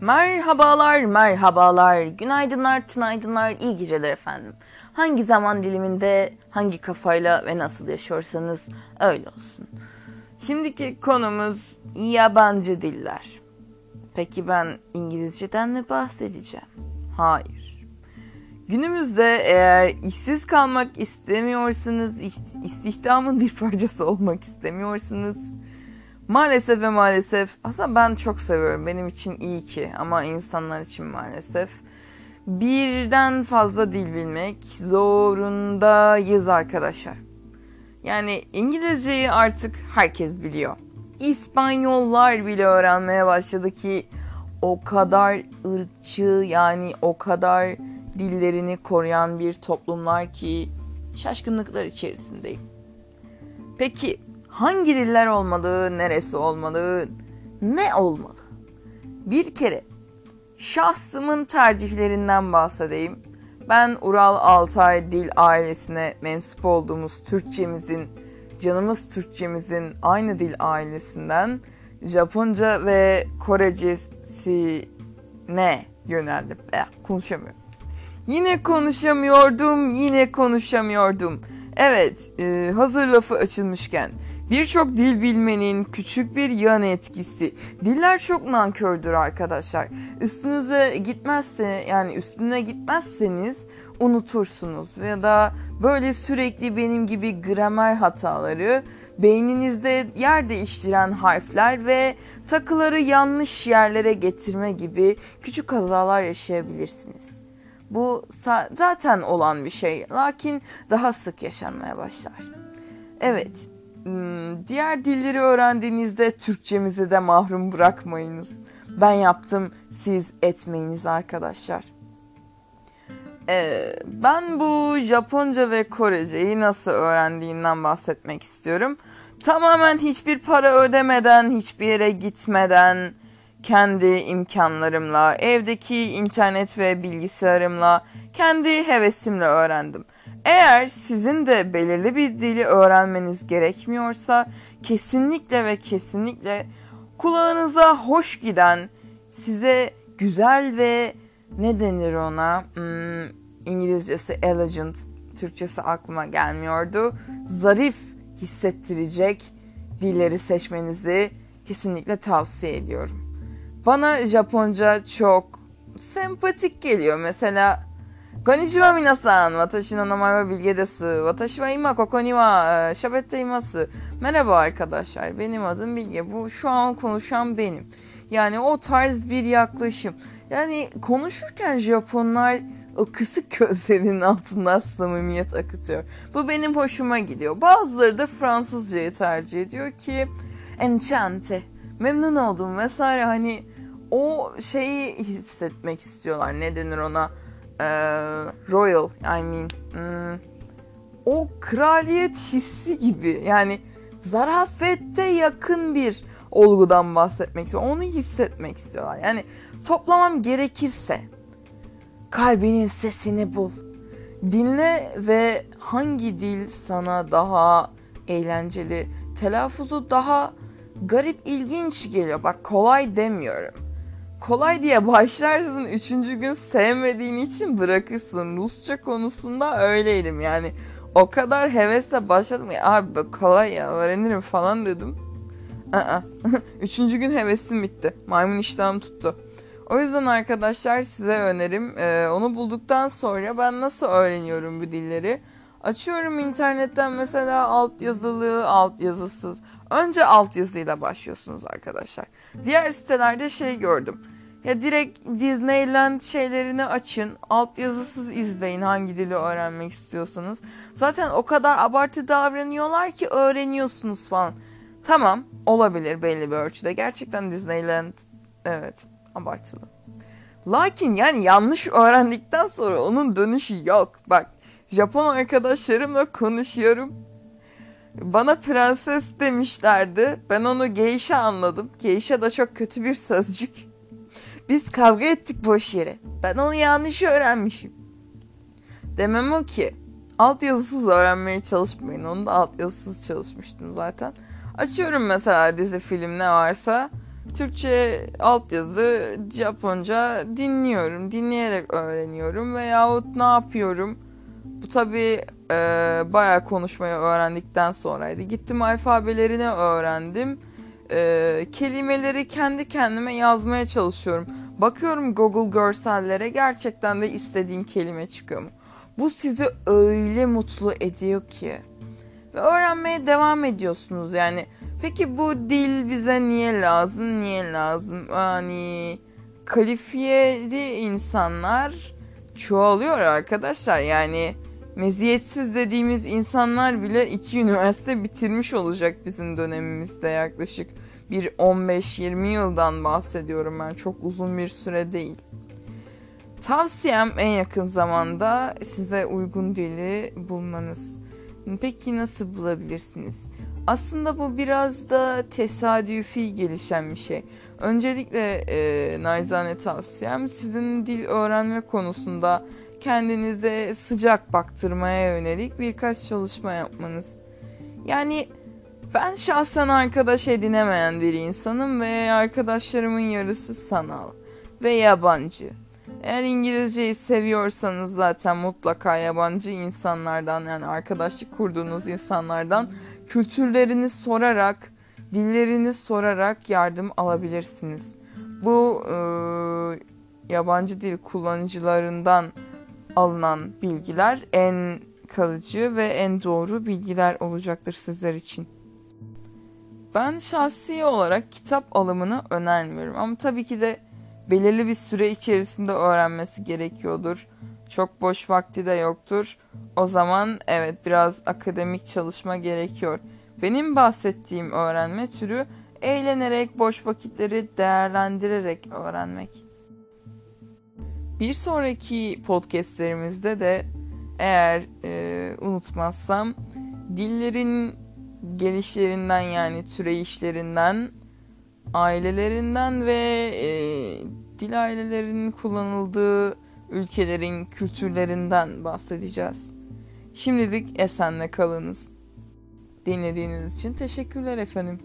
Merhabalar, merhabalar, günaydınlar, tünaydınlar, iyi geceler efendim. Hangi zaman diliminde, hangi kafayla ve nasıl yaşıyorsanız öyle olsun. Şimdiki konumuz yabancı diller. Peki ben İngilizceden mi bahsedeceğim? Hayır. Günümüzde eğer işsiz kalmak istemiyorsanız, istihdamın bir parçası olmak istemiyorsanız Maalesef ve maalesef aslında ben çok seviyorum. Benim için iyi ki ama insanlar için maalesef birden fazla dil bilmek zorundayız arkadaşlar. Yani İngilizceyi artık herkes biliyor. İspanyollar bile öğrenmeye başladı ki o kadar ırkçı yani o kadar dillerini koruyan bir toplumlar ki şaşkınlıklar içerisindeyim. Peki hangi diller olmalı, neresi olmalı, ne olmalı? Bir kere şahsımın tercihlerinden bahsedeyim. Ben Ural Altay Dil ailesine mensup olduğumuz Türkçemizin, canımız Türkçemizin aynı dil ailesinden Japonca ve Korecesine yöneldim. Eh, konuşamıyorum. Yine konuşamıyordum, yine konuşamıyordum. Evet, e, hazır lafı açılmışken Birçok dil bilmenin küçük bir yan etkisi. Diller çok nankördür arkadaşlar. Üstünüze gitmezse yani üstüne gitmezseniz unutursunuz ya da böyle sürekli benim gibi gramer hataları, beyninizde yer değiştiren harfler ve takıları yanlış yerlere getirme gibi küçük kazalar yaşayabilirsiniz. Bu zaten olan bir şey lakin daha sık yaşanmaya başlar. Evet, diğer dilleri öğrendiğinizde Türkçemizi de mahrum bırakmayınız. Ben yaptım, siz etmeyiniz arkadaşlar. Ee, ben bu Japonca ve Koreceyi nasıl öğrendiğimden bahsetmek istiyorum. Tamamen hiçbir para ödemeden, hiçbir yere gitmeden, kendi imkanlarımla, evdeki internet ve bilgisayarımla, kendi hevesimle öğrendim. Eğer sizin de belirli bir dili öğrenmeniz gerekmiyorsa kesinlikle ve kesinlikle kulağınıza hoş giden, size güzel ve ne denir ona? Hmm, İngilizcesi elegant, Türkçesi aklıma gelmiyordu. Zarif hissettirecek dilleri seçmenizi kesinlikle tavsiye ediyorum. Bana Japonca çok sempatik geliyor. Mesela Konnichiwa minasan, watashi no namae wa Bilge desu. Watashi wa ima koko ni wa shabette imasu. Merhaba arkadaşlar, benim adım Bilge. Bu şu an konuşan benim. Yani o tarz bir yaklaşım. Yani konuşurken Japonlar kısık gözlerinin altından samimiyet akıtıyor. Bu benim hoşuma gidiyor. Bazıları da Fransızcayı tercih ediyor ki enchante, memnun oldum vesaire hani o şeyi hissetmek istiyorlar. Ne denir ona? E, royal I mean hmm, o kraliyet hissi gibi yani zarafette yakın bir olgudan bahsetmek istiyor. Onu hissetmek istiyorlar. Yani toplamam gerekirse kalbinin sesini bul. Dinle ve hangi dil sana daha eğlenceli, telaffuzu daha garip, ilginç geliyor. Bak kolay demiyorum kolay diye başlarsın. Üçüncü gün sevmediğin için bırakırsın. Rusça konusunda öyleydim yani. O kadar hevesle başladım ya abi kolay ya öğrenirim falan dedim. Aa, üçüncü gün hevesim bitti. Maymun iştahım tuttu. O yüzden arkadaşlar size önerim. Ee, onu bulduktan sonra ben nasıl öğreniyorum bu dilleri? Açıyorum internetten mesela alt yazılı, alt yazısız. Önce alt yazıyla başlıyorsunuz arkadaşlar. Diğer sitelerde şey gördüm. Ya direkt Disneyland şeylerini açın. Alt yazısız izleyin hangi dili öğrenmek istiyorsanız. Zaten o kadar abartı davranıyorlar ki öğreniyorsunuz falan. Tamam olabilir belli bir ölçüde. Gerçekten Disneyland evet abartılı. Lakin yani yanlış öğrendikten sonra onun dönüşü yok. Bak Japon arkadaşlarımla konuşuyorum. Bana prenses demişlerdi. Ben onu geisha anladım. Geisha da çok kötü bir sözcük. Biz kavga ettik boş yere. Ben onu yanlış öğrenmişim. Demem o ki. Alt yazısız öğrenmeye çalışmayın. Onu da alt yazısız çalışmıştım zaten. Açıyorum mesela dizi film ne varsa. Türkçe altyazı, Japonca dinliyorum. Dinleyerek öğreniyorum veyahut ne yapıyorum? Bu tabii e, bayağı konuşmayı öğrendikten sonraydı. Gittim alfabelerini öğrendim. E, kelimeleri kendi kendime yazmaya çalışıyorum. Bakıyorum Google görsellere gerçekten de istediğim kelime çıkıyor mu? Bu sizi öyle mutlu ediyor ki. Ve öğrenmeye devam ediyorsunuz yani. Peki bu dil bize niye lazım? Niye lazım? Yani kalifiyeli insanlar çoğalıyor arkadaşlar. Yani meziyetsiz dediğimiz insanlar bile iki üniversite bitirmiş olacak bizim dönemimizde yaklaşık bir 15-20 yıldan bahsediyorum ben çok uzun bir süre değil. Tavsiyem en yakın zamanda size uygun dili bulmanız. Peki nasıl bulabilirsiniz? Aslında bu biraz da tesadüfi gelişen bir şey. Öncelikle e, naizane tavsiyem sizin dil öğrenme konusunda kendinize sıcak baktırmaya yönelik birkaç çalışma yapmanız. Yani ben şahsen arkadaş edinemeyen bir insanım ve arkadaşlarımın yarısı sanal ve yabancı. Eğer İngilizceyi seviyorsanız zaten mutlaka yabancı insanlardan yani arkadaşlık kurduğunuz insanlardan kültürlerini sorarak, dillerini sorarak yardım alabilirsiniz. Bu e, yabancı dil kullanıcılarından alınan bilgiler en kalıcı ve en doğru bilgiler olacaktır sizler için. Ben şahsi olarak kitap alımını önermiyorum ama tabii ki de belirli bir süre içerisinde öğrenmesi gerekiyordur. Çok boş vakti de yoktur. O zaman evet biraz akademik çalışma gerekiyor. Benim bahsettiğim öğrenme türü eğlenerek boş vakitleri değerlendirerek öğrenmek. Bir sonraki podcastlerimizde de eğer e, unutmazsam dillerin gelişlerinden yani türeyişlerinden ailelerinden ve e, dil ailelerinin kullanıldığı ülkelerin kültürlerinden bahsedeceğiz. Şimdilik esenle kalınız. Dinlediğiniz için teşekkürler efendim.